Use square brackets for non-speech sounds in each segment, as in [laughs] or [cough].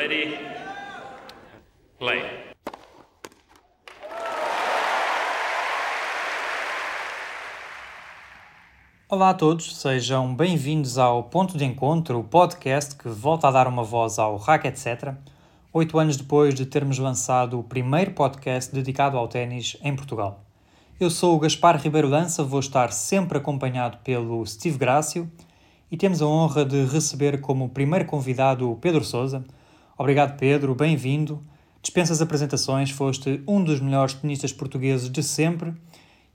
Ready? Play. Olá a todos, sejam bem-vindos ao Ponto de Encontro, o podcast que volta a dar uma voz ao Hack Etc. Oito anos depois de termos lançado o primeiro podcast dedicado ao ténis em Portugal. Eu sou o Gaspar Ribeiro Lança, vou estar sempre acompanhado pelo Steve Grácio e temos a honra de receber como primeiro convidado o Pedro Souza. Obrigado, Pedro, bem-vindo. Dispensa as apresentações, foste um dos melhores tenistas portugueses de sempre.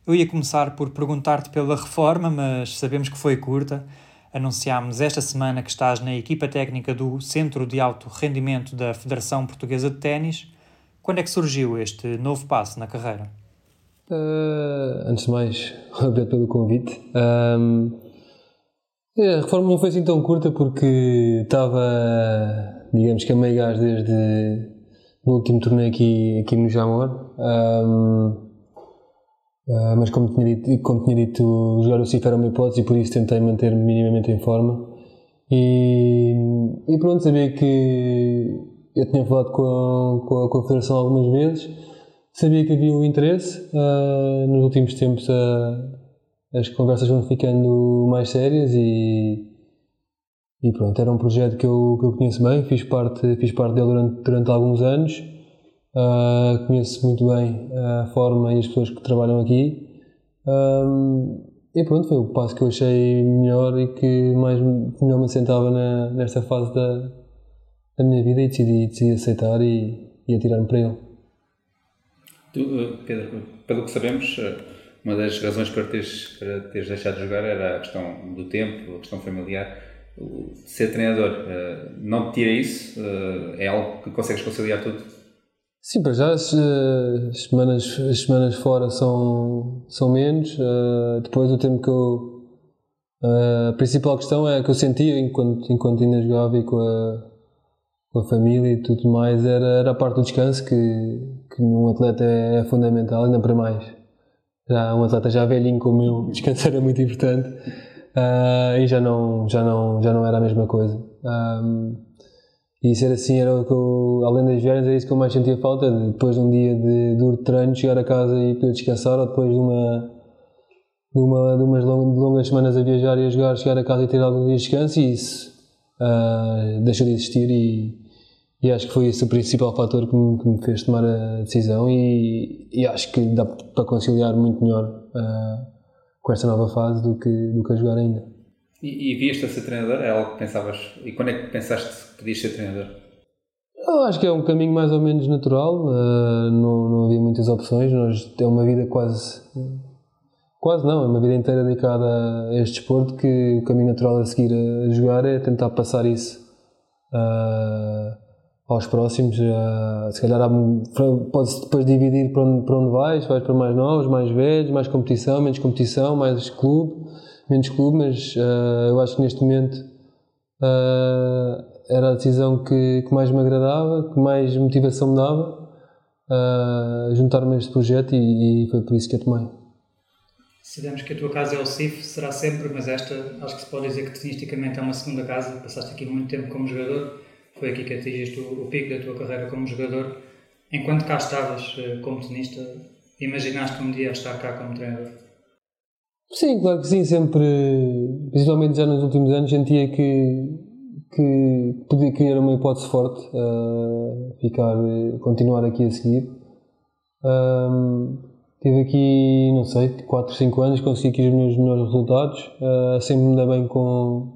Eu ia começar por perguntar-te pela reforma, mas sabemos que foi curta. Anunciámos esta semana que estás na equipa técnica do Centro de Alto Rendimento da Federação Portuguesa de Ténis. Quando é que surgiu este novo passo na carreira? Uh, antes de mais, [laughs] obrigado pelo convite. Um, a reforma não foi assim tão curta porque estava, digamos que a meio gás desde o último torneio aqui, aqui no Jamor. Um, uh, ah, mas como tinha, dito, como tinha dito, jogar o CIF era uma hipótese e por isso tentei manter-me minimamente em forma. E, e, pronto, sabia que eu tinha falado com a, com a, com a Federação algumas vezes, sabia que havia um interesse. Uh, nos últimos tempos, uh, as conversas vão ficando mais sérias e, e pronto, era um projeto que eu, que eu conheço bem, fiz parte, fiz parte dele durante, durante alguns anos, uh, conheço muito bem a forma e as pessoas que trabalham aqui um, e pronto, foi o passo que eu achei melhor e que mais melhor me assentava na, nesta fase da, da minha vida e decidi, decidi aceitar e, e atirar-me para ele. Tu, eh, Pedro, pelo que sabemos, eh, uma das razões para teres, para teres deixado de jogar era a questão do tempo, a questão familiar. Ser treinador eh, não te tira isso? Eh, é algo que consegues conciliar tudo? Sim, para já as, eh, as, semanas, as semanas fora são, são menos. Depois o tempo que eu. A principal questão é que eu sentia enquanto, enquanto ainda jogava e com a, com a família e tudo mais era, era a parte do descanso que, que num atleta é, é fundamental, ainda para mais já um atleta já velhinho como eu, [laughs] descansar era muito importante uh, e já não, já, não, já não era a mesma coisa. Um, e ser assim era o que eu, além das viagens, era isso que eu mais sentia falta. Depois de um dia de duro treino, chegar a casa e poder descansar, ou depois de uma de, uma, de umas longas semanas a viajar e a jogar, chegar a casa e ter alguns dias de descanso, e isso uh, deixou de existir. E, e acho que foi esse o principal fator que me, que me fez tomar a decisão e, e, acho que dá para conciliar muito melhor uh, com esta nova fase do que, do que a jogar ainda. E, e vieste a ser treinador? É algo que pensavas? E quando é que pensaste que podias ser treinador? Eu acho que é um caminho mais ou menos natural, uh, não, não havia muitas opções, nós é uma vida quase, quase não, é uma vida inteira dedicada a este desporto que o caminho natural a seguir a jogar é tentar passar isso uh, aos próximos. Uh, se calhar pode-se depois dividir para onde, para onde vais, vais para mais novos, mais velhos, mais competição, menos competição, mais clube, menos clube, mas uh, eu acho que neste momento uh, era a decisão que, que, mais me agradava, que mais motivação me dava, juntar-me a este projeto e, e, foi por isso que a tomei. Sabemos que a tua casa é o CIF, será sempre, mas esta acho que se pode dizer que tenisticamente é uma segunda casa, passaste aqui muito tempo como jogador foi aqui que atingiste o, o pico da tua carreira como jogador. Enquanto cá estavas uh, como tenista, imaginaste um dia estar cá como treinador? Sim, claro que sim, sempre, principalmente já nos últimos anos, sentia que, que podia criar uma hipótese forte uh, ficar, continuar aqui a seguir. Um, tive aqui, não sei, 4, 5 anos, consegui aqui os meus melhores resultados, uh, sempre me dá bem com,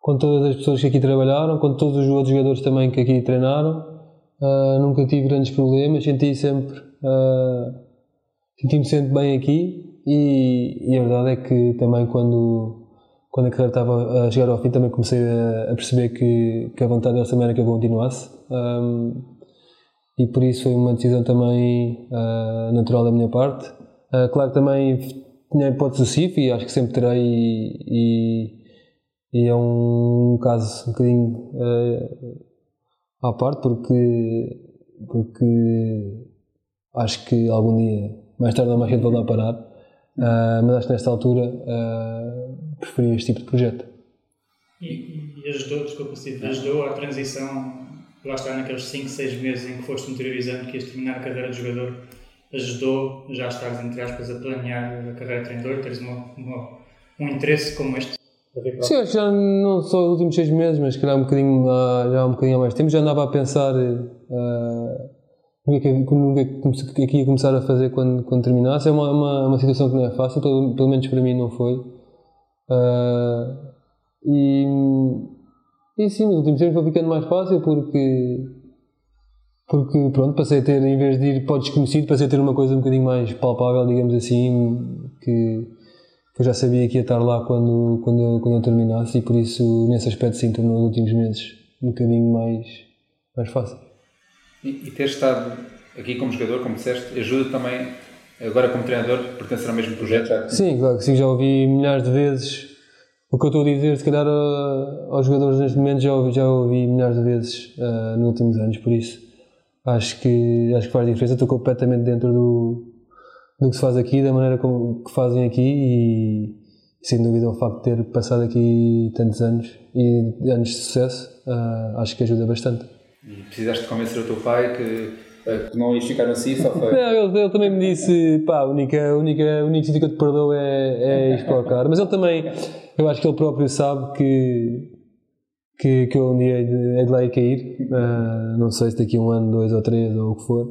com todas as pessoas que aqui trabalharam, com todos os outros jogadores também que aqui treinaram. Uh, nunca tive grandes problemas, senti sempre, uh, senti-me sempre bem aqui e, e, a verdade é que também quando, quando a carreira estava a chegar ao fim também comecei a, a perceber que, que a vontade deles também era que eu continuasse um, e por isso foi uma decisão também uh, natural da minha parte. claro que também tinha hipótese do CIF e acho que sempre terei e, e e é um caso um bocadinho uh, à parte porque, porque acho que algum dia, mais tarde ou mais cedo, vou lá parar. Uh, mas acho que nesta altura uh, este tipo de projeto. E, e ajudou, desculpa, Steve, ajudou a transição lá está naqueles 5, 6 meses em que foste interiorizando que ias terminar a carreira de jogador, ajudou já a estares, entre aspas, a planear a carreira de treinador, teres uma, uma, um interesse como este? Sim, acho que já não só os últimos seis meses, mas calhar um bocadinho, já um bocadinho mais tempo, já andava a pensar uh, no que, no que aqui ia começar a fazer quando, quando terminasse. É uma, uma, uma situação que não é fácil, pelo, pelo menos para mim não foi. Uh, e, e sim, nos últimos tempos foi ficando mais fácil porque porque pronto, passei a ter, em vez de ir para o desconhecido, passei a ter uma coisa um bocadinho mais palpável, digamos assim, que, que eu já sabia que ia estar lá quando, quando, eu, quando eu terminasse e por isso, nesse aspecto, sim, tornou nos últimos meses um bocadinho mais, mais fácil. E, e ter estado aqui como jogador, como disseste, ajuda também, agora como treinador, pertencer ao mesmo projeto? Já? Sim, claro que sim, já ouvi milhares de vezes o que eu estou a dizer, se calhar, aos jogadores neste momento já ouvi, já ouvi milhares de vezes uh, nos últimos anos, por isso acho que, acho que faz diferença. Estou completamente dentro do, do que se faz aqui, da maneira como que fazem aqui e, sem dúvida, o facto de ter passado aqui tantos anos e anos de sucesso, uh, acho que ajuda bastante. E precisaste convencer o teu pai que, que não ias ficar assim, só foi? [laughs] Não, ele, ele, também me disse, pá, a única, única, único sítio que eu te perdoo é, é ir para o carro. Mas ele também, eu acho que ele próprio sabe que que, que eu um dia hei de, hei de lá ir cair, uh, não sei se daqui a um ano, dois ou três ou o que for.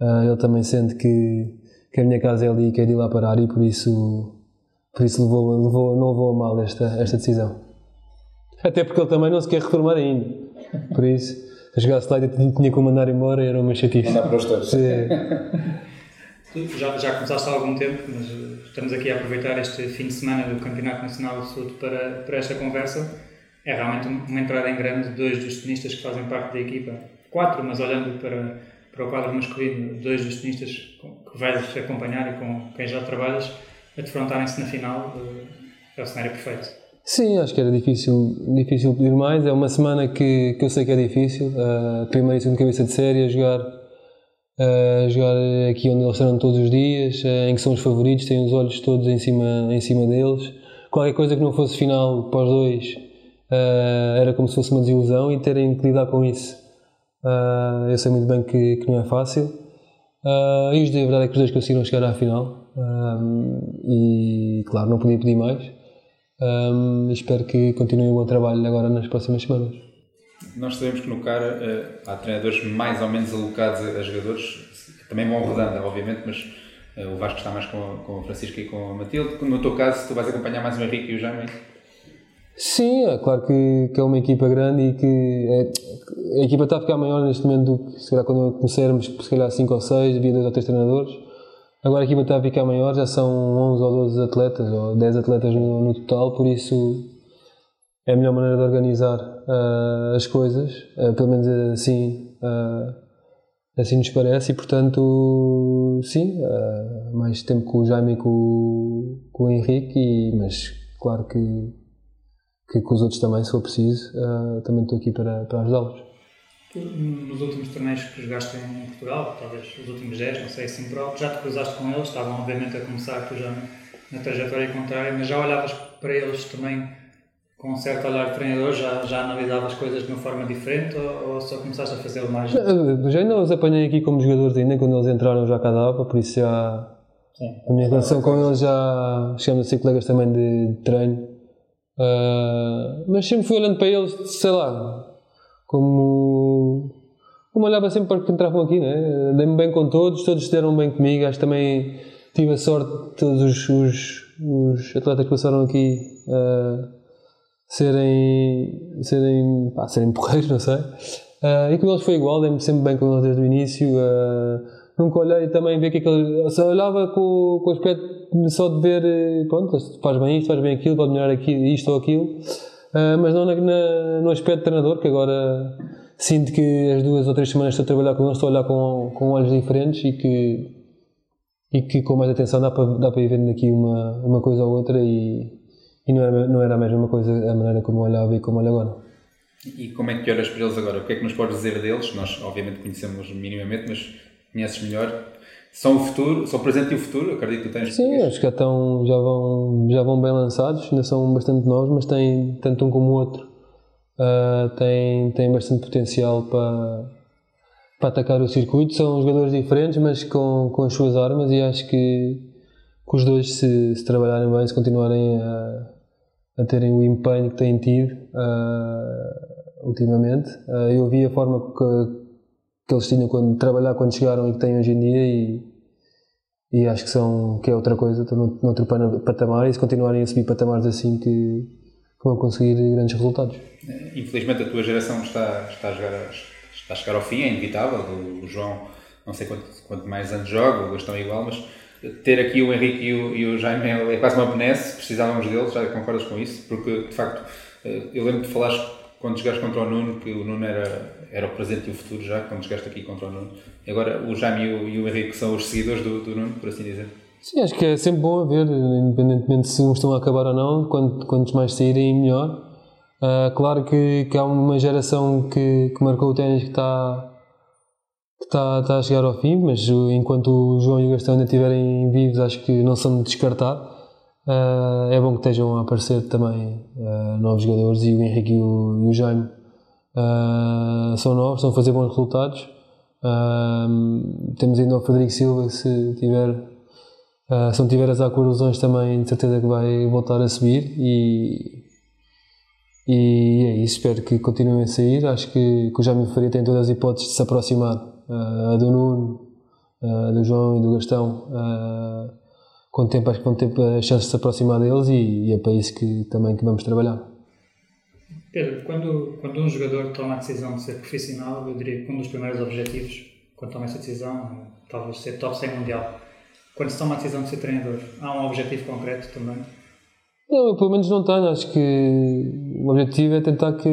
Uh, ele também sente que, que a minha casa é ali e quer ir lá parar e por isso, por isso levou, levou, não levou a mal esta, esta decisão. Até porque ele também não se quer reformar ainda. Por isso, se eu chegasse lá e tinha que o mandar embora, era uma chatice. Mandar para os dois. Já, já começaste há algum tempo, mas estamos aqui a aproveitar este fim de semana do Campeonato Nacional do Sul para, para esta conversa é realmente uma entrada em grande de dois dos tenistas que fazem parte da equipa. Quatro, mas olhando para, para o quadro masculino, dois dos tenistas que vais acompanhar e com quem já trabalhas, a defrontarem-se na final, eh, é o cenário perfeito. Sim, acho que era difícil, difícil pedir mais. É uma semana que, que eu sei que é difícil. Uh, primeiro e segundo cabeça de série, a jogar, uh, jogar aqui onde eles estão todos os dias, uh, em que são os favoritos, têm os olhos todos em cima, em cima deles. Qualquer coisa que não fosse final para os dois, uh, era como se fosse uma desilusão e terem que lidar com isso. Uh, eu sei muito bem que, que não é fácil. Uh, e a verdade é que os dois conseguiram chegar à final. Um, e, claro, não podia pedir mais. Um, espero que continuem o bom trabalho agora nas próximas semanas. Nós sabemos que no CARA uh, há treinadores mais ou menos alocados a, a jogadores, que também vão rodando, obviamente, mas o Vasco está mais com, com o Francisco e com a Matilde. No teu caso, tu vais acompanhar mais o Henrique e o Jaime? Sim, é claro que, que é uma equipa grande e que é, a equipa está a ficar maior neste momento do que se calhar quando começarmos, se calhar 5 ou 6, havia 2 ou 3 treinadores. Agora a equipa está a ficar maior, já são 11 ou 12 atletas, ou 10 atletas no, no total, por isso é a melhor maneira de organizar uh, as coisas, uh, pelo menos assim, uh, assim nos parece, e portanto, sim, mais tempo com o Jaime e com, com o Henrique, e, mas claro que que com os outros também, se for preciso, uh, também estou aqui para, para ajudá-los. Nos últimos torneios que jogaste em Portugal, talvez os últimos 10, não sei assim por já te cruzaste com eles, estavam obviamente a começar tu já na, trajetória contrária, mas já olhavas para eles também com um certo olhar de treinador, já, já analisavas coisas de uma forma diferente ou, ou só começaste a fazer mais? Já ainda os apanhei aqui como jogadores ainda, quando eles entraram já cá dava, por isso já... Sim. A minha relação com eles já chegamos a ser colegas também de treino Uh, mas sempre fui olhando para eles, sei lá, como, como olhava sempre para que entravam aqui, né? Dei-me bem com todos, todos deram bem comigo. Acho que também tive a sorte de todos os, os, os atletas que passaram aqui uh, serem, serem, pá, serem porreiros, [laughs] não sei. Uh, e com eles foi igual, dei-me sempre bem com eles desde o início. Uh, nunca olhei também ver que aquele. Só olhava com, com o aspecto só de ver, eh, pronto, faz bem isto, faz bem aquilo, pode melhorar aqui, isto ou aquilo, uh, mas não na, na, no aspecto de treinador, que agora sinto que as duas ou três semanas estou a trabalhar com eles, estou a olhar com, com olhos diferentes e que, e que com mais atenção dá para, dá para ir vendo aqui uma, uma coisa ou outra e, e não, era, não era a mesma coisa a maneira como olhava e como olho agora. E como é que olhas para eles agora? O que é que nos podes dizer deles? Nós, obviamente, conhecemos minimamente, mas conheces melhor. São o futuro, são o presente e o futuro, acredito que tens. Sim, acho que já, estão, já, vão, já vão bem lançados, ainda são bastante novos, mas têm tanto um como o outro uh, têm, têm bastante potencial para, para atacar o circuito. São jogadores diferentes, mas com, com as suas armas, e acho que, que os dois, se, se trabalharem bem, se continuarem a, a terem o empenho que têm tido uh, ultimamente, uh, eu vi a forma que, que eles tinham quando trabalhar quando chegaram e que têm hoje em dia e, e acho que são que é outra coisa, estão noutro patamar e se continuarem a subir patamares assim que, que vão conseguir grandes resultados. Infelizmente a tua geração está, está, a, jogar, está a chegar ao fim, é inevitável. O, João, não sei quanto, quanto mais anos joga, o Gastão igual, mas ter aqui o Henrique e o, e o Jaime é quase uma benesse, precisávamos deles, já concordas com isso? Porque de facto, eh, eu lembro de falares quando jogaste contra o Nuno, que o Nuno era, era o presente e o futuro já, quando jogaste aqui contra o Nuno. Agora o Jaime e o, e o Henrique são os seguidores do, do Nuno, por assim dizer. Sim, acho que é sempre bom ver, independentemente se uns estão a acabar ou não, quanto, quantos mais saírem, melhor. Uh, claro que, que há uma geração que, que marcou o ténis que está que está, está a chegar ao fim, mas enquanto o João e o Gastão ainda estiverem vivos, acho que não são de descartar. Uh, é bom que estejam a aparecer também uh, novos jogadores e o Henrique e o, e o Jaime uh, são novos, estão a fazer bons resultados. temos ainda o Frederico Silva, se tiver se não tiver as acordações também de certeza que vai voltar a subir e, e é isso, espero que continuem a sair. Acho que, que o Jaime Faria tem todas as hipóteses de se aproximar do Nuno, do João e do Gastão com o tempo acho que vão ter a chance de se aproximar deles e, e, é para isso que também que vamos trabalhar. Pedro, quando, quando um jogador toma a decisão de ser profissional, eu diria que um dos primeiros objetivos, quando toma essa decisão, talvez ser top 100 mundial. Quando se toma a decisão de ser treinador, há um objetivo concreto também? Não, eu pelo menos não tenho. Acho que o objetivo é tentar que,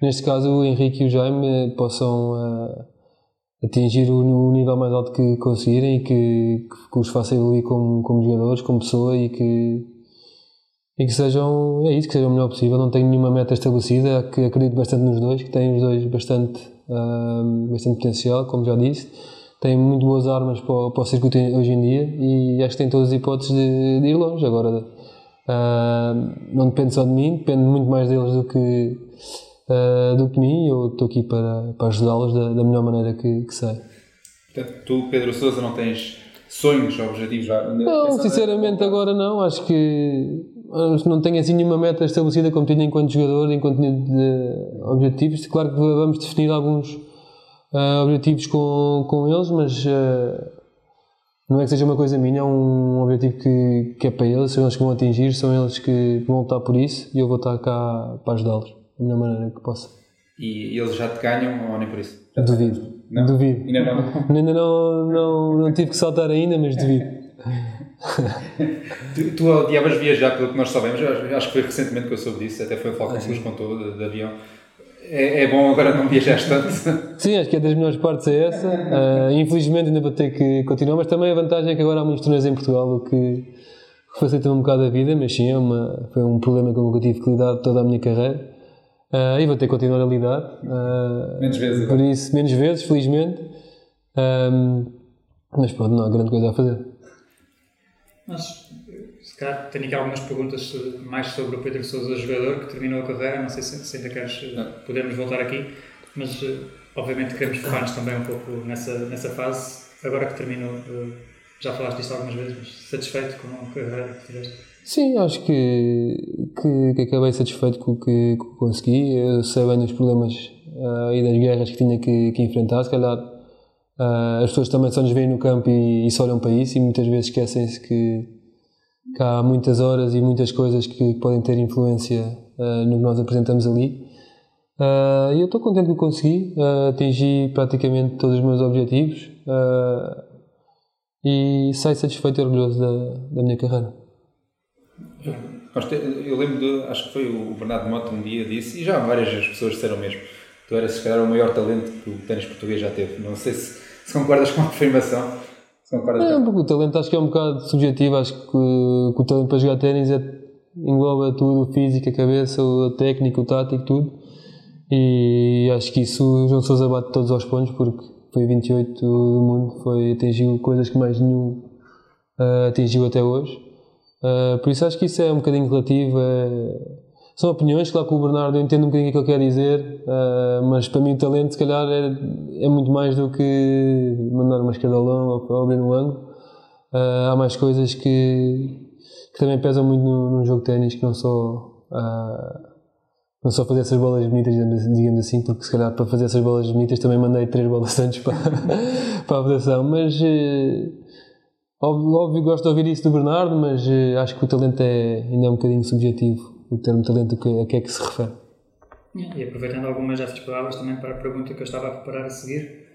neste caso, o Henrique e o Jaime possam uh, atingir o, nível mais alto que conseguirem e que, que, os faça evoluir como, como jogadores, como pessoa e que, e que sejam, é isso, que sejam o melhor possível. Não tenho nenhuma meta estabelecida, que acredito bastante nos dois, que têm os dois bastante, bastante potencial, como já disse. Têm muito boas armas para o, para o circuito hoje em dia e acho que têm todas as hipóteses de, de ir longe. Agora, não depende só de mim, depende muito mais deles do que uh, do que mim. Eu estou aqui para, para ajudá-los da, da, melhor maneira que, que sei. Portanto, tu, Pedro Sousa, não tens sonhos, objetivos já? Não, sinceramente, agora não. Acho que não tenho assim nenhuma meta estabelecida como tinha enquanto jogador, enquanto tinha de objetivos. Claro que vamos definir alguns uh, objetivos com, com eles, mas uh, não é que seja uma coisa minha, é um objetivo que, que é para eles, são eles que vão atingir, são eles que vão lutar por isso e eu vou estar cá para ajudá-los da melhor maneira que possa. E eles já te ganham ou nem por isso? Já duvido. Não? Duvido. Ainda não? [laughs] ainda não, não, não tive que saltar ainda, mas duvido. [laughs] tu, tu odiavas viajar, pelo que nós sabemos, acho que foi recentemente que eu soube disso, até foi o Falcão que nos contou de, de avião. É, é, bom agora não viajar tanto. [laughs] Sim, acho que é das melhores partes é essa. Uh, infelizmente ainda vou ter que continuar, mas também a vantagem é que agora há muitos torneios em Portugal, o que facilita um bocado a vida, mas sim, é uma, foi um problema com que eu tive que lidar toda a minha carreira. Uh, e vou ter que continuar a lidar. Uh, menos vezes. Por isso, menos vezes, felizmente. Um, mas pronto, não há grande coisa a fazer. Mas, se calhar, tenho aqui algumas perguntas mais sobre o Pedro Sousa, jogador que terminou a carreira. Não sei se, se ainda queres, não. podemos voltar aqui, mas obviamente queremos focar-nos também um pouco nessa, nessa fase. Agora que terminou, já falaste disso algumas vezes, mas satisfeito com a carreira que tiveste? Sim, acho que, que, que, acabei satisfeito com o que, que consegui. Eu sei bem dos problemas uh, e das guerras que tinha que, que enfrentar. Se calhar uh, as pessoas também só nos veem no campo e, e só olham para isso e muitas vezes esquecem-se que, que, há muitas horas e muitas coisas que, podem ter influência uh, no que nós apresentamos ali. E eu estou contente que consegui. atingi praticamente todos os meus objetivos e saio satisfeito e orgulhoso da, da minha carreira. Eu lembro de, acho que foi o Bernardo Mota um dia disse, e já várias pessoas disseram mesmo, tu eras se calhar o maior talento que o ténis português já teve. Não sei se, se concordas com a afirmação. Se concordas é, porque o talento acho que é um bocado subjetivo, acho que, que o talento para jogar ténis é, engloba tudo, o físico, a cabeça, a técnica, o tático, tudo. E acho que isso o João Sousa bate todos aos pontos porque foi 28 do mundo, foi, atingiu coisas que mais nenhum uh, atingiu até hoje. Uh, por isso acho que isso é um bocadinho relativo. É... são opiniões, claro que o Bernardo eu entendo um bocadinho o que ele quer dizer, uh, mas para mim o talento se calhar é, é muito mais do que mandar uma esquerda ao longo ou abrir um ângulo. Uh, há mais coisas que, que também pesam muito num, jogo de ténis que não só, uh, não só fazer essas bolas bonitas, digamos assim, porque se calhar para fazer essas bolas bonitas também mandei três bolas [laughs] antes para, para a votação, mas óbvio, óbvio gosto de ouvir isso do Bernardo, mas acho que o talento é ainda é um bocadinho subjetivo o termo talento a que é que se refere. E aproveitando algumas dessas palavras também para a pergunta que eu estava a preparar a seguir,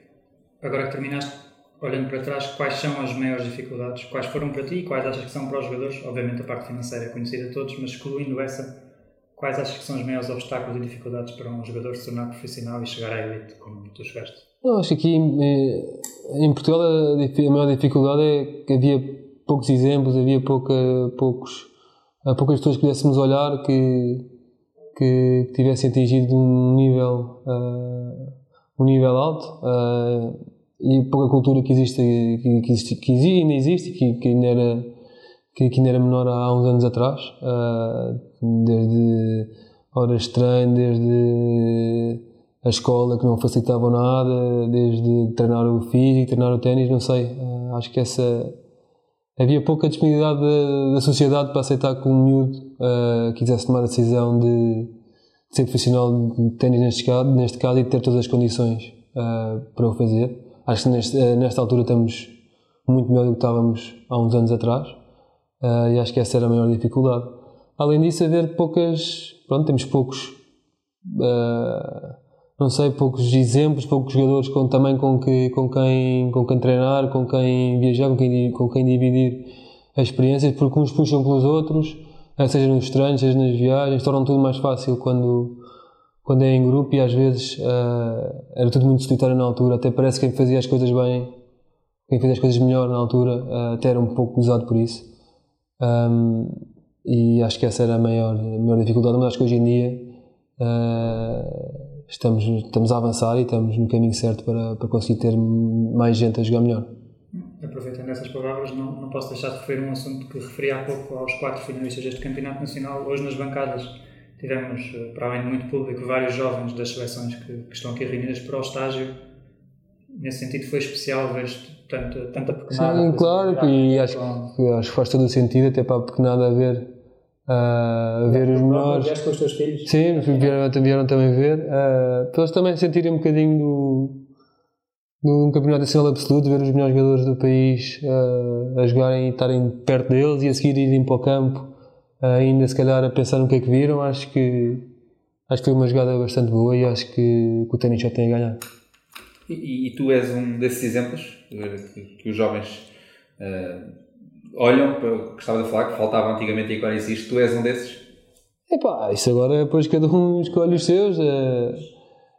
agora que terminaste, olhando para trás, quais são as maiores dificuldades? Quais foram para ti e quais achas que são para os jogadores? Obviamente a parte financeira é conhecida a todos, mas excluindo essa, quais achas que são os maiores obstáculos e dificuldades para um jogador se tornar profissional e chegar à elite, como tu chegaste? Eu acho que aqui eh, em Portugal a maior dificuldade é que havia poucos exemplos, havia pouca, poucos a poucas pessoas que pudéssemos olhar que, que, que tivessem atingido um nível, uh, um nível alto uh, e pouca cultura que existe, que, que, que ainda existe que, que, ainda era, que, que ainda era menor há uns anos atrás, uh, desde horas de treino, desde a escola que não facilitavam nada, desde treinar o físico, treinar o ténis, não sei, acho que essa havia pouca disponibilidade da, da, sociedade para aceitar que um miúdo uh, quisesse tomar a decisão de, ser profissional de ténis neste caso, neste caso e ter todas as condições uh, para o fazer. Acho que neste, uh, nesta altura estamos muito melhor do que estávamos há uns anos atrás e acho que essa era a maior dificuldade. Além disso, haver poucas. Pronto, temos poucos não sei, poucos exemplos, poucos jogadores com, também com, que, com, quem, com quem treinar, com quem viajar, com quem, com quem dividir as experiências, porque uns puxam pelos outros, eh, seja nos treinos, seja nas viagens, tornam tudo mais fácil quando, quando é em grupo e às vezes uh, era tudo muito solitário na altura, até parece que quem fazia as coisas bem, quem fazia as coisas melhor na altura, uh, até era um pouco usado por isso. Um, e acho que essa era a maior, a maior dificuldade, mas acho que hoje em dia uh, estamos, estamos a avançar e estamos no caminho certo para, para conseguir ter mais gente a jogar melhor. Aproveitando essas palavras, não, não posso deixar de referir um assunto que referi há pouco aos quatro finalistas deste Campeonato Nacional. Hoje, nas bancadas, tivemos, eh, para além de muito público, vários jovens das seleções que, que estão aqui reunidas para o estágio. Nesse sentido, foi especial ver tanta, tanta pequenada. Sim, claro, e acho, acho que faz todo o sentido, até para a pequenada haver uh, ver os menores. com os teus filhos? Sim, vieram, vieram também ver. Uh, para eles também sentirem um bocadinho do, do campeonato nacional absoluto, ver os melhores jogadores do país uh, a jogarem e estarem perto deles e a seguir irem para o campo, uh, ainda se calhar a pensar no que é que viram. Acho que, acho que foi uma jogada bastante boa e acho que, que o ténis já tem a ganhar. E, e, tu és um desses exemplos que, que os jovens uh, olham para o que estava a falar, que faltava antigamente e agora existe, tu és um desses? Epá, isso agora depois cada um escolhe os seus. Uh,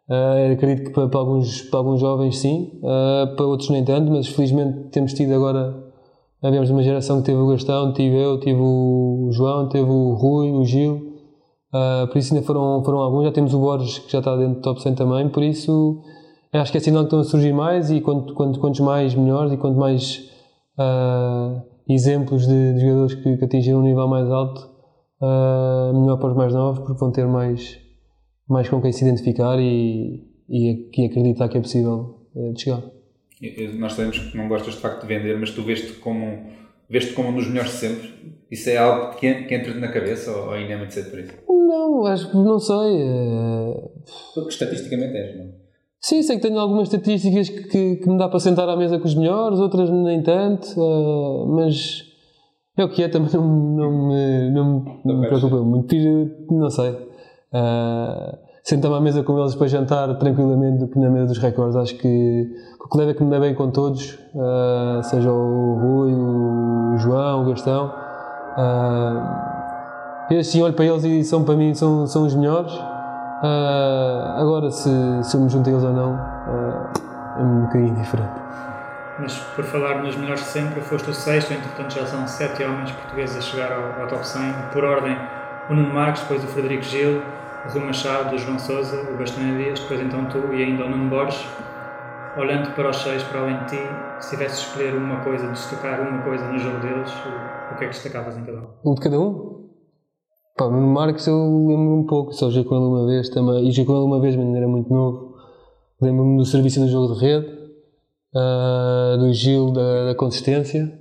uh, acredito que para, para, alguns, para alguns jovens sim, uh, para outros nem tanto, mas felizmente temos tido agora, havemos uma geração que teve o Gastão, tive eu, tive o João, teve o Rui, o Gil, por isso ainda foram, foram alguns, já temos o Borges que já está dentro do top 100 também, por isso acho que é sinal que estão a surgir mais e quanto, quanto, quantos mais melhores e quanto mais exemplos de, de jogadores que, que, atingiram um nível mais alto, uh, melhor para os mais novos, porque vão ter mais, mais com quem se identificar e, e, e acreditar que é possível uh, de chegar. Nós sabemos que não gostas de facto de vender, mas tu veste como, veste como um dos melhores sempre. Isso é algo que, que entra na cabeça ou ainda é muito cedo por isso? Não, acho que não sei. É... Porque estatisticamente és, não? Sim, sei que tenho algumas estatísticas que, que, que, me dá para sentar à mesa com os melhores, outras nem tanto, uh, mas é o que é, também não, não me, não, não me preocupa muito. Não sei. Uh, Sento-me à mesa com eles para jantar tranquilamente do que na mesa dos recordes. Acho que, que o colega que me dá bem com todos, uh, seja o Rui, o João, o Gastão, uh, eu assim olho para eles e são para mim são, são os melhores. Uh, agora, se, se eu me junto a eles ou não, uh, é um bocadinho diferente. Mas por falar nos melhores de sempre, foste o sexto, entretanto já são sete homens portugueses a chegar ao, ao top 100. Por ordem, o Nuno Marques, depois o Frederico Gil, o Rui Machado, o João Souza, o Bastonia Dias, depois então tu e ainda o Nuno Borges. Olhando para os seis, para além de ti, se tivesse de escolher uma coisa, destacar uma coisa no jogo deles, o, o que é que destacavas em cada um? Um de cada um? Pá, Nuno Marques eu lembro um pouco, só joguei com ele uma vez também, e joguei com ele uma vez, mas ainda era muito novo. Lembro-me do serviço do jogo de rede, uh, do Gil da, da consistência,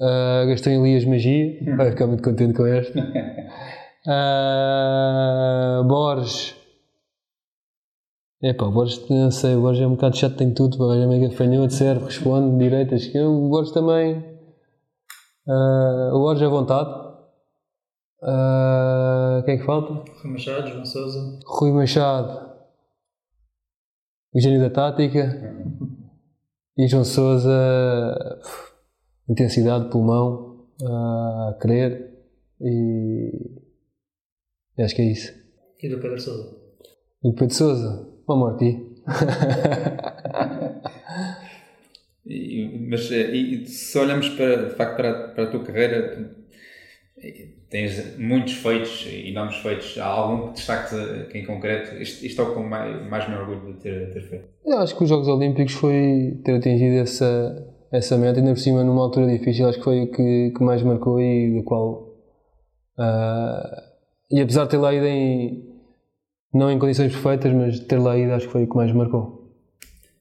uh, Gastão Elias Magia, Hum. vai ficar muito contente com esta. Uh, [laughs] Borges. Epá, o Borges, não sei, o Borges é um bocado chato, tem tudo, o Borges é mega fanhoto, serve, responde, direita, esquerda. O Borges também. Uh, o Borges é vontade. Uh, quem é que falta? Rui Machado, João Souza. Rui Machado. O gênio da tática. E João Souza. pff, Intensidade, pulmão, uh, querer. E. e acho que é isso. E do Pedro Souza. E o Pedro Souza. Ó Morty. [laughs] E- mas eh, e, se olhamos para, de facto para, a- para a tua carreira, tu, tens muitos feitos, enormes feitos. Há algum que destaques eh, em concreto? Isto, isto é o que mais, mais me orgulho de ter, ter feito. Eu acho que os Jogos Olímpicos foi ter atingido essa, essa meta, ainda por cima numa altura difícil, acho que foi o que, que mais marcou e do qual. ah, e apesar de ter lá ido em. não em condições perfeitas, mas ter lá ido acho que foi o que mais marcou.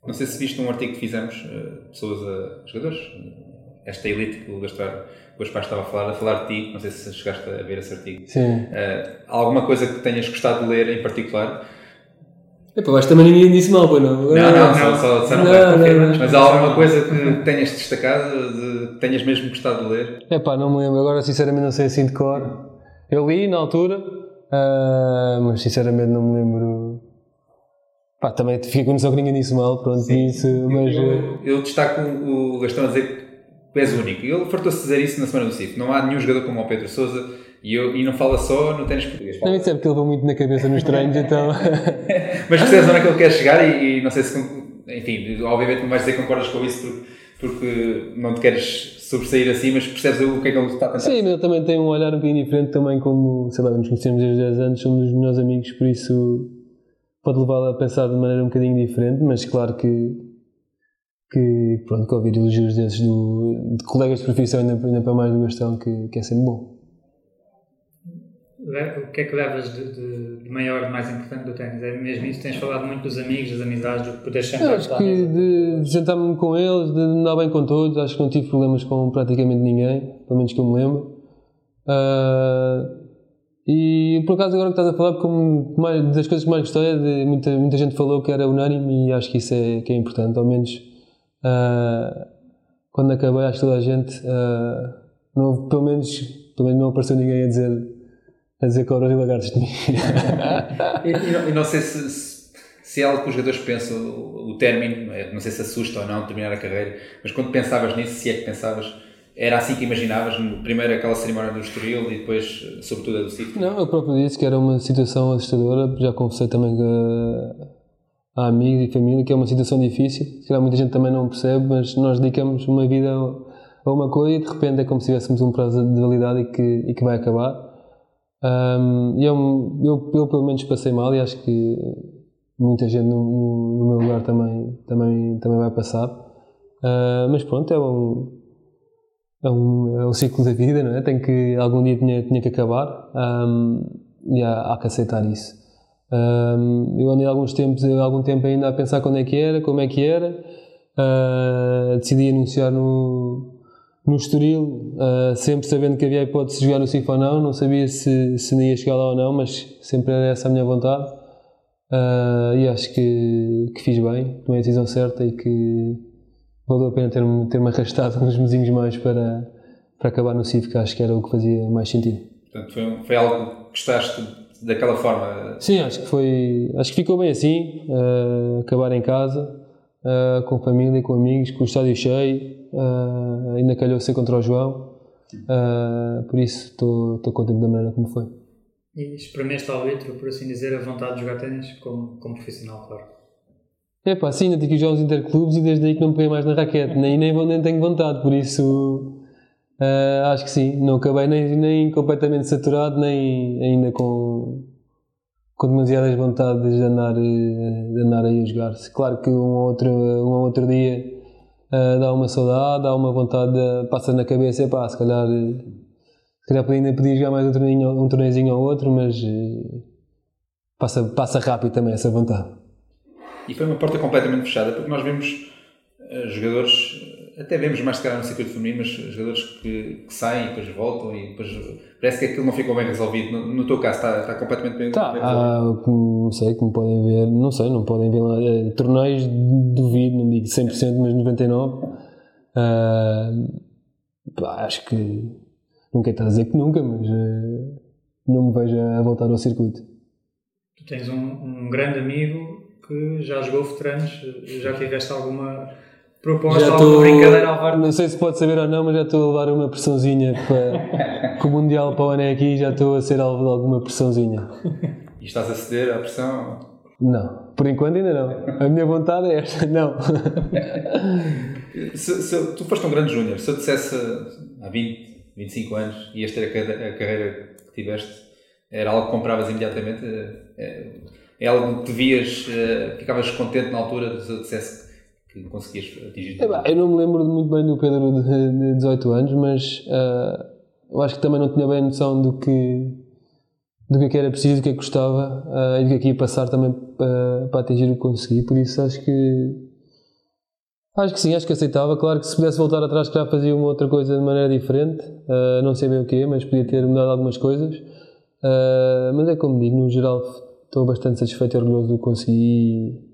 Não sei se viste um artigo que fizemos, eh, pessoas a jogadores, eh, esta elite que o Gaspar, o Gaspar estava a falar, a falar de ti, não sei se chegaste a ver esse artigo. Sim. Eh, há alguma coisa que tenhas gostado de ler em particular? Epá, acho que também ninguém disse mal, pois não? Não, não, só, só disseram Não, não, confirma. não. Mas há alguma coisa que tenhas destacado, de, que tenhas mesmo gostado de ler? Epá, não me lembro, agora sinceramente não sei assim de cor. Eu li na altura, ah, mas sinceramente não me lembro. Pá, também fico com noção que ninguém disse mal, pronto, isso, mas. eh, Eu, eu destaco o Gastão a dizer que és único. E ele fartou-se dizer isso na semana do CIF. Não há nenhum jogador como o Pedro Sousa e, eu, e não fala só no ténis português. Não, isso é porque ele levou muito na cabeça nos treinos, então. [laughs] Mas percebes onde é que ele quer chegar e, e não sei se. Enfim, obviamente não vais dizer que concordas com isso porque, porque não te queres sobressair assim, mas percebes o que é que ele está a tentar. Sim, mas ele também tem um olhar um bocadinho diferente, também como, sei lá, nos conhecemos desde 10 anos, somos os melhores amigos, por isso pode levá-lo a pensar de maneira um bocadinho diferente, mas claro que, que pronto, que ouvir elogios desses do, de colegas de profissão, ainda, ainda para mais do Gastão, que, que é sempre bom. O que é que levas de, de, de maior, de mais importante do ténis? É mesmo isso? Tens falado muito dos amigos, das amizades, do poder sentar acho que de, de jantar-me com eles, de me dar bem com todos, acho que não tive problemas com praticamente ninguém, pelo menos que eu me lembro. Ah, e por acaso agora que estás a falar, como mais, das coisas que mais gostei é de muita, muita gente falou que era unânime e acho que isso é, que é importante, ao menos ah, quando acabei acho que toda a gente, ah, não, pelo, menos, pelo menos não apareceu ninguém a dizer a dizer cobras [laughs] e lagartos de mim. E, e não, sei se, se, se é algo que os jogadores pensam, o, o término, é, não sei se assusta ou não terminar a carreira, mas quando pensavas nisso, se é que pensavas, era assim que imaginavas, primeiro aquela cerimónia do Estoril e depois, sobretudo, a do CIF? Não, eu próprio disse que era uma situação assustadora, já conversei também com a, amigos e família, que é uma situação difícil. Se calhar muita gente também não percebe, mas nós dedicamos uma vida a, uma coisa e de repente é como se tivéssemos um prazo de validade e que, e que vai acabar. Ahm, e eu, eu, eu pelo menos passei mal e acho que muita gente no, no, no meu lugar também, também, também vai passar. Ah, mas pronto, é um, é um, é um ciclo da vida, não é? Tem que, algum dia tinha, tinha que acabar ahm, e há, há que aceitar isso. Ahm, eu andei alguns tempos, algum tempo ainda a pensar quando é que era, como é que era. Ah, decidi anunciar no, no Estoril, ah, sempre sabendo que havia a hipótese de jogar no CIF ou não. Não sabia se, se não ia chegar lá ou não, mas sempre era essa a minha vontade. Ah, e acho que, que fiz bem, tomei a decisão certa e que valeu a pena ter-me ter arrastado [laughs] uns mesinhos mais para, para acabar no CIF, que acho que era o que fazia mais sentido. Portanto, foi, um- foi algo que gostaste daquela forma. Sim, acho que foi, acho que ficou bem assim, eh, acabar em casa, eh, com família, com amigos, com o estádio cheio, eh, ainda calhou ser contra o João, por isso estou contente da maneira como foi. E espremeste ao litro, por assim dizer, a vontade de jogar ténis como, como profissional, claro. É pá, sim, ainda tive que jogar uns interclubes e desde aí que não me peguei mais na raquete, nem, nem, nem tenho vontade, por isso eh, acho que sim, não acabei nem, nem completamente saturado, nem ainda com, com demasiadas vontades de andar, eh, de andar aí a jogar. Claro que um ou outro, um ou outro dia eh, dá uma saudade, dá uma vontade, de, passa na cabeça, pá, se calhar eh, Se calhar ainda podia jogar mais um torneio, um torneizinho ou outro, mas uh, passa, passa rápido também essa vontade. E foi uma porta completamente fechada, porque nós vimos uh, jogadores, até vemos mais se calhar no circuito feminino, mas jogadores que, que, saem e depois voltam e depois parece que aquilo não ficou bem resolvido. No, no teu caso está, está completamente bem, tá, bem resolvido. Ah, não sei, como podem ver, não sei, não podem ver lá, eh, torneios, duvido, não digo 100%, mas 99%. Uh, pá, acho que nunca está a dizer que nunca, mas uh, não me vejo a voltar ao circuito. Tu tens um, um grande amigo que já jogou veteranos, já tiveste alguma proposta, já alguma brincadeira ao VAR? Não sei se pode saber ou não, mas já estou a levar uma pressãozinha para, [laughs] com o Mundial para o ano é aqui, já estou a ser alvo de alguma pressãozinha. E estás a ceder à pressão? Não, por enquanto ainda não. A minha vontade é esta, não. [laughs] se, se, tu foste um grande júnior, se eu dissesse há 20, 25 anos, ias ter a, a carreira que tiveste, era algo que compravas imediatamente? É, é algo que vias, eh, ficavas contente na altura se eu dissesse que conseguias atingir? Eu não me lembro muito bem do Pedro de, de 18 anos, mas uh, eu acho que também não tinha bem noção do que do que, é que era preciso, do que é que gostava uh, e do que é que ia passar também para, para atingir o que consegui. Por isso acho que Acho que sim, acho que aceitava. Claro que se pudesse voltar atrás, já fazia uma outra coisa de maneira diferente. Uh, não sei bem o quê, mas podia ter mudado algumas coisas. Uh, mas é como digo, no geral estou bastante satisfeito e orgulhoso do que consegui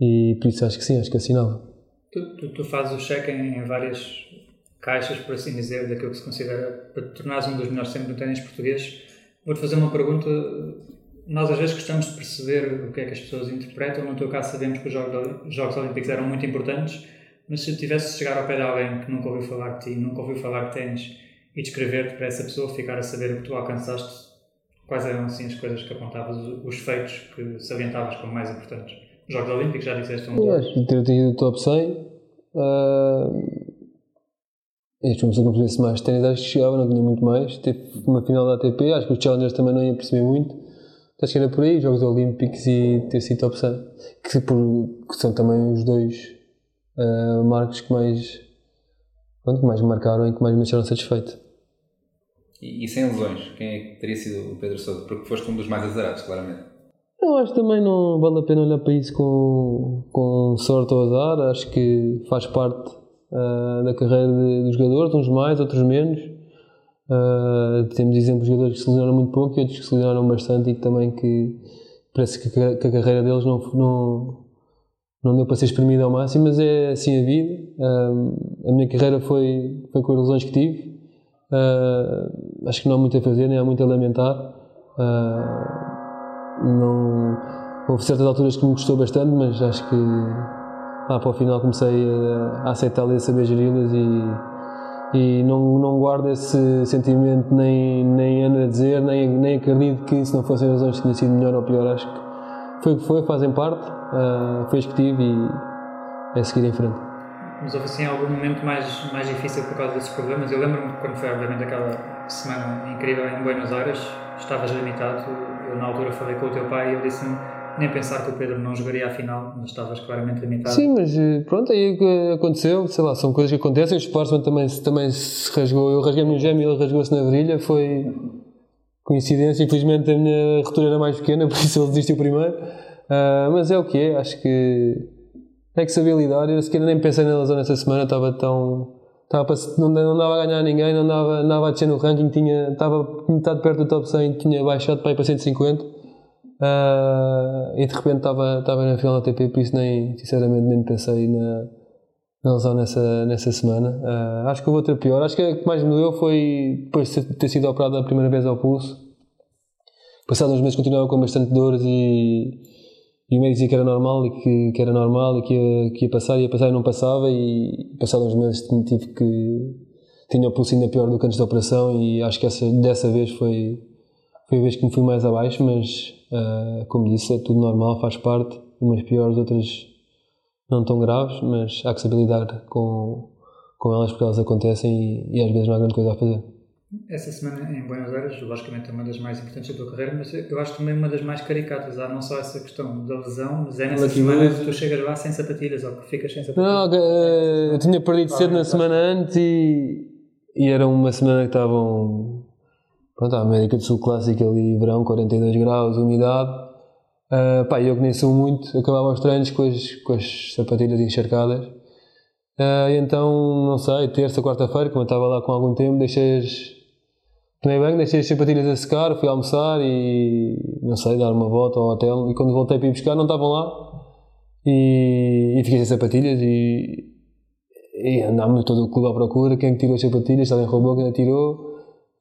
e, por isso acho que sim, acho que assinava. Tu, tu, tu fazes o cheque em, em, várias caixas, por assim dizer, daquilo que se considera para te tornares um dos melhores sempre no ténis português. Vou-te fazer uma pergunta nós às vezes gostamos de perceber o que é que as pessoas interpretam. No teu caso, sabemos que os Jogos, Jogos Olímpicos eram muito importantes, mas se tivesse de chegar ao pé de alguém que nunca ouviu falar de ti, nunca ouviu falar de ténis e descrever-te para essa pessoa, ficar a saber o que tu alcançaste, quais eram assim as coisas que apontavas, os feitos que salientavas como mais importantes? Os Jogos Olímpicos, já disseste um. Eu acho que ter tido o top 100. Uh... Este foi um que mais ténis, acho que chegava, não tinha muito mais. Teve uma final da ATP, acho que os Challengers também não ia perceber muito Acho que era por aí, Jogos Olímpicos e ter sido top 100, que, por, que são também os dois uh, marcos que mais, pronto, que mais me marcaram e que mais me deixaram satisfeito. E, e, sem lesões, quem é que teria sido o Pedro Sousa? Porque foste um dos mais azarados, claramente. Eu acho que também não vale a pena olhar para isso com, com sorte ou azar, acho que faz parte uh, da carreira dos jogadores, uns mais, outros menos Uh, temos exemplos de jogadores que se lesionaram muito pouco e outros que se lesionaram bastante e que também que parece que a, que a carreira deles não, não, não deu para ser exprimida ao máximo, mas é assim a vida. Uh, a minha carreira foi, foi com as lesões que tive. Acho que não há muito a fazer, nem há muito a lamentar. Não, houve certas alturas que me gostou bastante, mas acho que lá para o final comecei a, aceitá-las e a saber geri-las e e não, não guardo esse sentimento, nem, nem ando a dizer, nem, nem acredito que se não fossem razões tinha sido melhor ou pior. Acho que foi o que foi, fazem parte, uh, foi as que tive e é seguir em frente. Houve assim algum momento mais, mais difícil por causa desses problemas? Eu lembro-me quando foi, obviamente, aquela semana incrível em Buenos Aires, estavas limitado. Eu, na altura, falei com o teu pai e ele disse-me nem pensar que o Pedro não jogaria a final, mas estavas claramente limitado. Sim, mas eh, pronto, aí aconteceu, sei lá, são coisas que acontecem. O Sportsman também, também se rasgou, eu rasguei-me no gêmeo ele rasgou-se na virilha, foi coincidência. Infelizmente a minha ruptura era mais pequena, [laughs] por isso ele desistiu primeiro. Uh, mas é o que é, acho que lidar. Eu sequer nem pensei na lesão nessa semana, estava tão. Estava não, não dava a ganhar ninguém, não dava, não dava a descer no ranking, tinha, estava metade perto do top 100, tinha baixado para ir para 150 Uh, e de repente estava, estava na final da ATP, por isso nem, sinceramente nem pensei na, na lesão nessa, nessa semana. Uh, acho que houve outra pior. Acho que o que mais me doeu foi depois de ter sido operado a primeira vez ao pulso. Passados uns meses continuava com bastante dores e, e o médico dizia que era normal e que, que era normal e que ia, que ia passar, ia passar e não passava. E passados uns meses tive que. tinha o pulso ainda pior do que antes da operação e acho que essa, dessa vez foi, foi a vez que me fui mais abaixo, mas Uh, como disse, é tudo normal, faz parte, umas piores, outras não tão graves, mas há que saber lidar com, com elas porque elas acontecem e, e às vezes não há grande coisa a fazer. Essa semana em Buenos Aires, logicamente, é uma das mais importantes da tua carreira, mas eu acho também uma das mais caricatas. Há não só essa questão da lesão, mas é nessa semana que tu chegas lá sem sapatilhas ou que ficas sem sapatilhas. Não, eh, eu tinha perdido cedo na semana antes e, e era uma semana que estavam. Pronto, a América do Sul clássica ali, verão, 42 graus, umidade. Uh, pá, eu que nem sou muito, acabava os treinos com as, com as sapatilhas encharcadas. Uh, então, não sei, terça, quarta-feira, como eu estava lá com algum tempo, deixei as. Tomei bem, deixei as sapatilhas a secar, fui almoçar e. não sei, dar uma volta ao hotel. E quando voltei para ir buscar, não estavam lá. E, e fiquei sem sapatilhas e. e andámos todo o clube à procura. Quem tirou as sapatilhas, alguém roubou, quem tirou.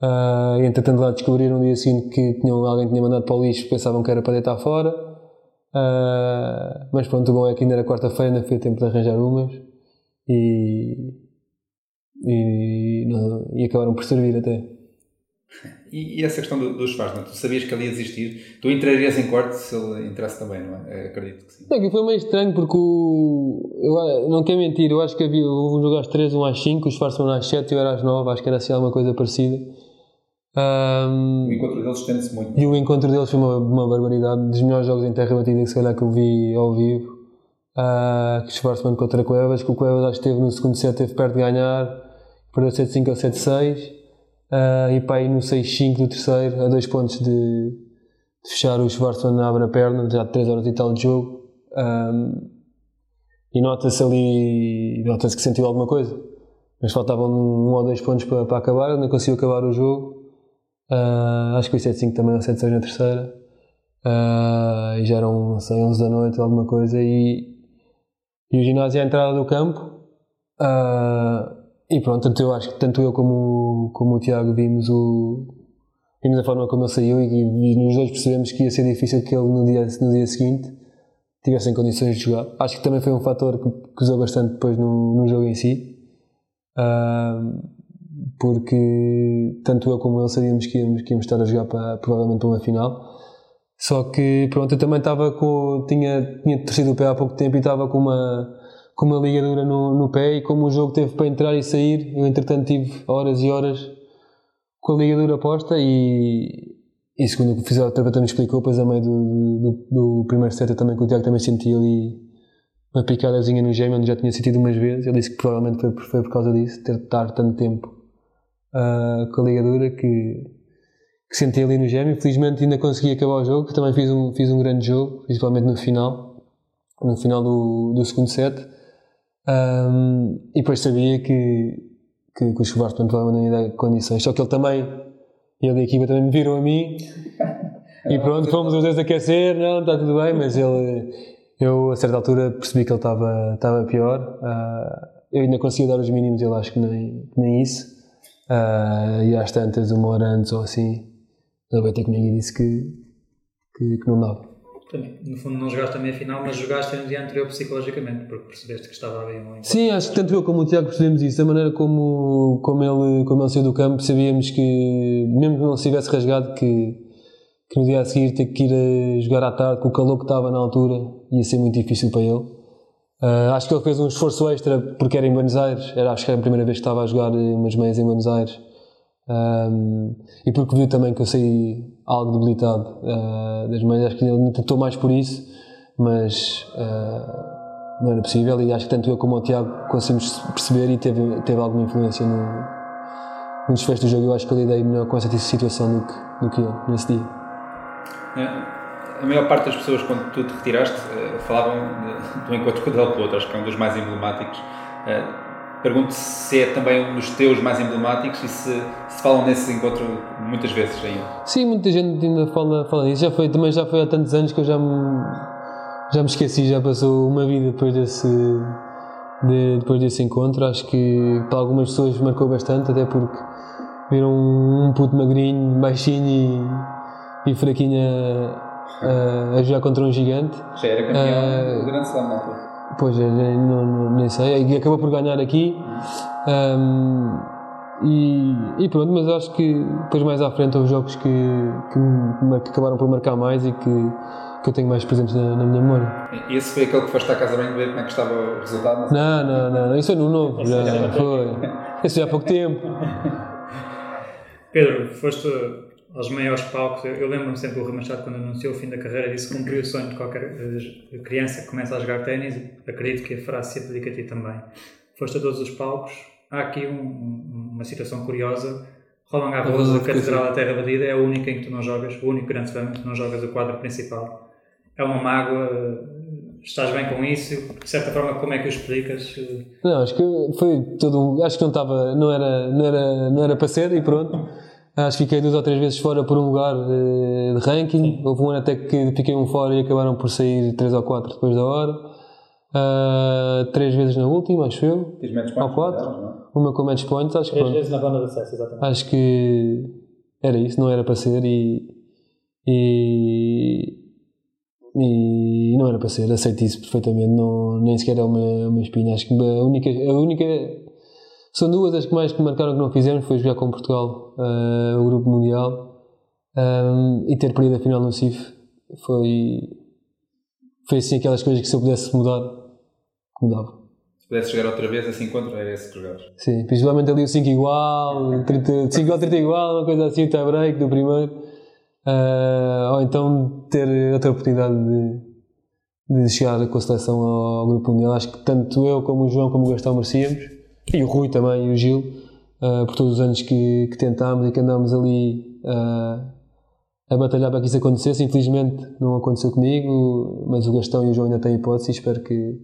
Uh, entretanto, lá descobriram no dia seguinte que tinham, alguém tinha mandado para o lixo, pensavam que era para deitar fora. Uh, mas pronto, o bom é que ainda era quarta-feira, ainda foi tempo de arranjar umas e, e, não, e acabaram por servir até. E, e essa questão do, dos Schwarzman, tu sabias que ele ia existir? Tu entrarias em corte se ele entrasse também, não é? Acredito que sim. É que foi meio estranho porque o, eu não quero mentir, eu acho que havia houve um jogo às 3, um às 5, o Schwarzman às 7 e eu era às 9, acho que era assim alguma coisa parecida. Um, o encontro deles estende-se muito. E o encontro deles foi uma, uma barbaridade, dos melhores jogos em terra batida que se calhar que eu vi ao vivo. Uh, que Schwarzman contra Cuevas, que o Cuevas acho que esteve no segundo set, esteve perto de ganhar, perdeu 7-5 ou 7-6. Uh, e para aí no 6-5 do terceiro, a dois pontos de, de fechar o Schwarzman abre a perna, já de 3 horas e tal de jogo. Um, e nota-se ali, nota-se que sentiu alguma coisa. Mas faltavam um, ou dois pontos para, para acabar, não conseguiu acabar o jogo. Uh, acho que foi 7-5 também ou 7-6 na terceira. Uh, e já eram, não sei, 11 da noite alguma coisa. E, e o ginásio à entrada do campo. Uh, e pronto, tanto eu acho que tanto eu como, como o Tiago vimos o vimos a forma como ele saiu e, e nos dois percebemos que ia ser difícil que ele no dia, no dia seguinte tivesse em condições de jogar. Acho que também foi um fator que, que usou bastante depois no, no jogo em si. Uh, porque tanto eu como ele sabíamos que íamos, que íamos estar a jogar para, provavelmente para uma final. Só que pronto, eu também estava com. tinha, tinha torcido o pé há pouco tempo e estava com uma com uma ligadura no, no pé e como o jogo teve para entrar e sair, eu entretanto tive horas e horas com a ligadura posta e, e segundo o fisioterapeuta me explicou, depois a meio do, do, do primeiro set eu também, que o Tiago também senti ali uma picadazinha no gêmeo, onde já tinha sentido umas vezes, ele disse que provavelmente foi, foi por causa disso, ter de estar tanto tempo uh, com a ligadura que, que senti ali no gêmeo, felizmente ainda consegui acabar o jogo, também fiz um, fiz um grande jogo, principalmente no final, no final do, do segundo set, um, e depois sabia que, que, que o não ia dar condições. Só que ele também, ele da equipa também me viram a mim. [laughs] e pronto, fomos os dois aquecer. Não, está tudo bem, mas ele, eu a certa altura percebi que ele estava, estava pior. Uh, eu ainda conseguia dar os mínimos, ele acho que nem, nem isso. Uh, e às tantas, uma hora antes ou assim, ele veio ter comigo e disse que, que, que não dava também, no fundo, não jogaste a meia final, mas jogaste no dia anterior psicologicamente, porque percebeste que estava bem muito. Sim, acho que tanto eu como o Tiago percebemos isso. Da maneira como, como, ele, como ele saiu do campo, sabíamos que, mesmo que não se tivesse rasgado, que, que no dia a seguir ter que ir a jogar à tarde, com o calor que estava na altura, ia ser muito difícil para ele. Uh, acho que ele fez um esforço extra porque era em Buenos Aires, era, acho que era a primeira vez que estava a jogar umas meias em Buenos Aires. Um, e porque viu também que eu saí algo debilitado uh, das mães, acho que ele tentou mais por isso, mas uh, não era possível. E acho que tanto eu como o Tiago conseguimos perceber e teve, teve alguma influência no, no desfecho do jogo. Eu acho que eu lidei melhor com essa situação do que, do que ele nesse dia. É. A maior parte das pessoas, quando tu te retiraste, eh, falavam de, do encontro com o Del Potro, acho que é um dos mais emblemáticos Pergunto se é também um dos teus mais emblemáticos e se, se falam nesse encontro muitas vezes ainda. Sim, muita gente ainda fala, fala nisso. Já foi, também já foi há tantos anos que eu já me, já me esqueci, já passou uma vida depois desse, de, depois desse encontro. Acho que para algumas pessoas marcou bastante, até porque viram um, um puto magrinho, baixinho e, e fraquinho a, a, jogar contra um gigante. Já era campeão uh, do Grande Slam na altura. Pois, não, não, nem sei. E acabou por ganhar aqui. Um, e, e, pronto, mas acho que depois mais à frente houve jogos que, que, que acabaram por marcar mais e que, que eu tenho mais presentes na, na, minha memória. E esse foi aquele que foste à casa bem ver como é que estava o resultado? Não, não, não, não. isso é no novo, já foi. Isso já há pouco tempo. Pedro, foste aos maiores palcos. Eu, eu lembro-me sempre o Rui Machado, quando anunciou o fim da carreira, disse que [laughs] cumpriu o sonho de qualquer eh, criança que começa a jogar ténis. Acredito que a frase se aplica a ti também. Foste a todos os palcos. há aqui um, uma situação curiosa. Roland Garros, a Catedral da Terra Batida, é a única em que tu não jogas, o único grande slam que tu não jogas o quadro principal. É uma mágoa, estás bem com isso? De certa forma, como é que o explicas? Não, acho que foi todo um. Acho que não estava. Não era, não era, não era para ser e pronto. Acho que fiquei duas ou três vezes fora por um lugar eh, de ranking. Sim. Houve um ano até que fiquei um fora e acabaram por sair três ou quatro depois da hora. Uh, três vezes na última, acho eu. Tens match points? Ou quatro. Não? É? Uma com match points, acho que. Três vezes na banda de acesso, exatamente. Acho que era isso, não era para ser e. E, e não era para ser, aceito isso perfeitamente, não, nem sequer é uma, uma espinha. Acho que a única, a única são duas as que mais que marcaram que não fizemos, foi jogar com Portugal, uh, o Grupo Mundial, um, e ter perdido a final no CIF. Foi, foi assim aquelas coisas que se eu pudesse mudar, mudava. Se pudesse jogar outra vez, esse encontro era esse que jogavas? Sim, principalmente ali o 5 igual, 30, 5 igual, 30 igual, uma coisa assim, o tie break do primeiro. Uh, ou então ter outra oportunidade de, de chegar com a seleção ao, ao Grupo Mundial. Acho que tanto eu como o João como o Gastão merecíamos e o Rui também, e o Gil, uh, por todos os anos que, que tentámos e que andámos ali uh, a batalhar para que isso acontecesse. Infelizmente não aconteceu comigo, mas o Gastão e o João ainda têm hipótese e espero que,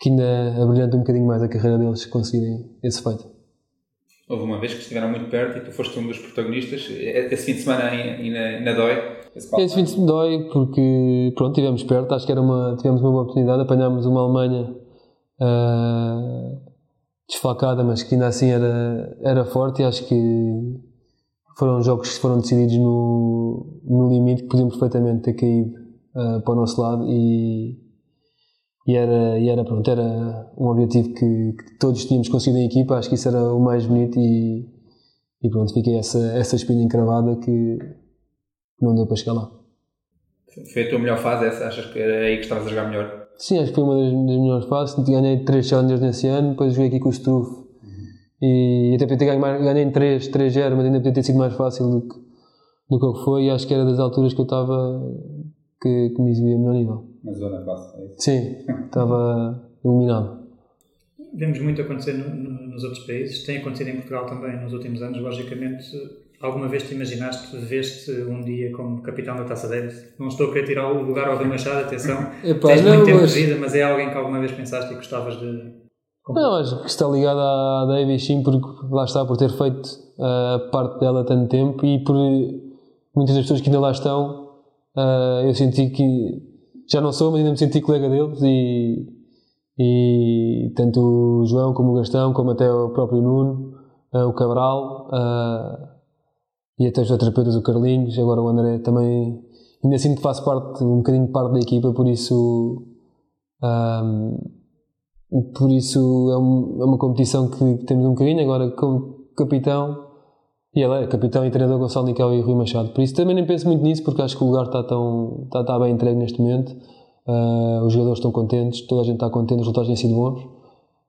que ainda abrilhante um bocadinho mais a carreira deles conseguirem esse feito. Houve uma vez que estiveram muito perto e tu foste um dos protagonistas. Esse fim de semana ainda, ainda dói? Esse, esse fim de semana dói porque, pronto, estivemos perto. Acho que era uma, tivemos uma boa oportunidade. Apanhámos uma Alemanha uh, desfalcada, mas que ainda assim era, era forte e acho que foram jogos que foram decididos no, no limite que podiam perfeitamente ter caído uh, para o nosso lado e, e, era, e era, pronto, era um objetivo que, que, todos tínhamos conseguido em equipa, acho que isso era o mais bonito e, e pronto, fiquei essa, essa espinha encravada que não deu para chegar lá. Foi a tua melhor fase essa? Achas que era aí que estavas a jogar melhor? Sim, acho que foi uma das, das melhores fases. Ganhei 3 challengers nesse ano, depois joguei aqui com o Struff. Uhum. E até podia ter ganho mais, ganhei em 3, 3-0, mas ainda podia ter sido mais fácil do que, do que foi. E acho que era das alturas que eu estava que, que me exibia a melhor nível. Na zona fácil, é isso? Sim, [laughs] estava iluminado. Vemos muito acontecer no, no, nos outros países, tem acontecido em Portugal também nos últimos anos, logicamente Alguma vez te imaginaste, veste um dia como capitão da Taça Davis? Não estou a querer tirar o lugar ao Rui Machado, atenção. [laughs] Epá, Tens muito tempo mas... de vida, mas é alguém que alguma vez pensaste e gostavas de. Não, acho que está ligado à Davis, sim, porque lá está, por ter feito a uh, parte dela tanto tempo e por muitas das pessoas que ainda lá estão, uh, eu senti que já não sou, mas ainda me senti colega deles e, e tanto o João como o Gastão, como até o próprio Nuno, uh, o Cabral e até os terapeutas, o Carlinhos, agora o André também. Ainda sinto que faço parte, um bocadinho parte da equipa, por isso. Um, por isso é, um, é, uma competição que temos um bocadinho. Agora, como capitão, e ele é capitão e treinador Gonçalo Nical e Rui Machado. Por isso também nem penso muito nisso, porque acho que o lugar está, tão, está, está bem entregue neste momento. Uh, os jogadores estão contentes, toda a gente está contente, os resultados têm sido bons.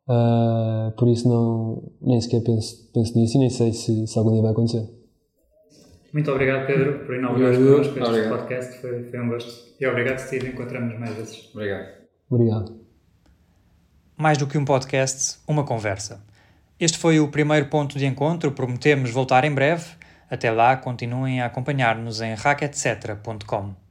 Uh, por isso não, nem sequer penso, penso nisso e nem sei se, se algum dia vai acontecer. Muito obrigado, Pedro, por inaugurares connosco este obrigado. podcast. Foi, foi um gosto. E obrigado, Steve. Encontramos mais vezes. Obrigado. Obrigado. Mais do que um podcast, uma conversa. Este foi o primeiro ponto de encontro. Prometemos voltar em breve. Até lá, continuem a acompanhar-nos em racketcetra.com.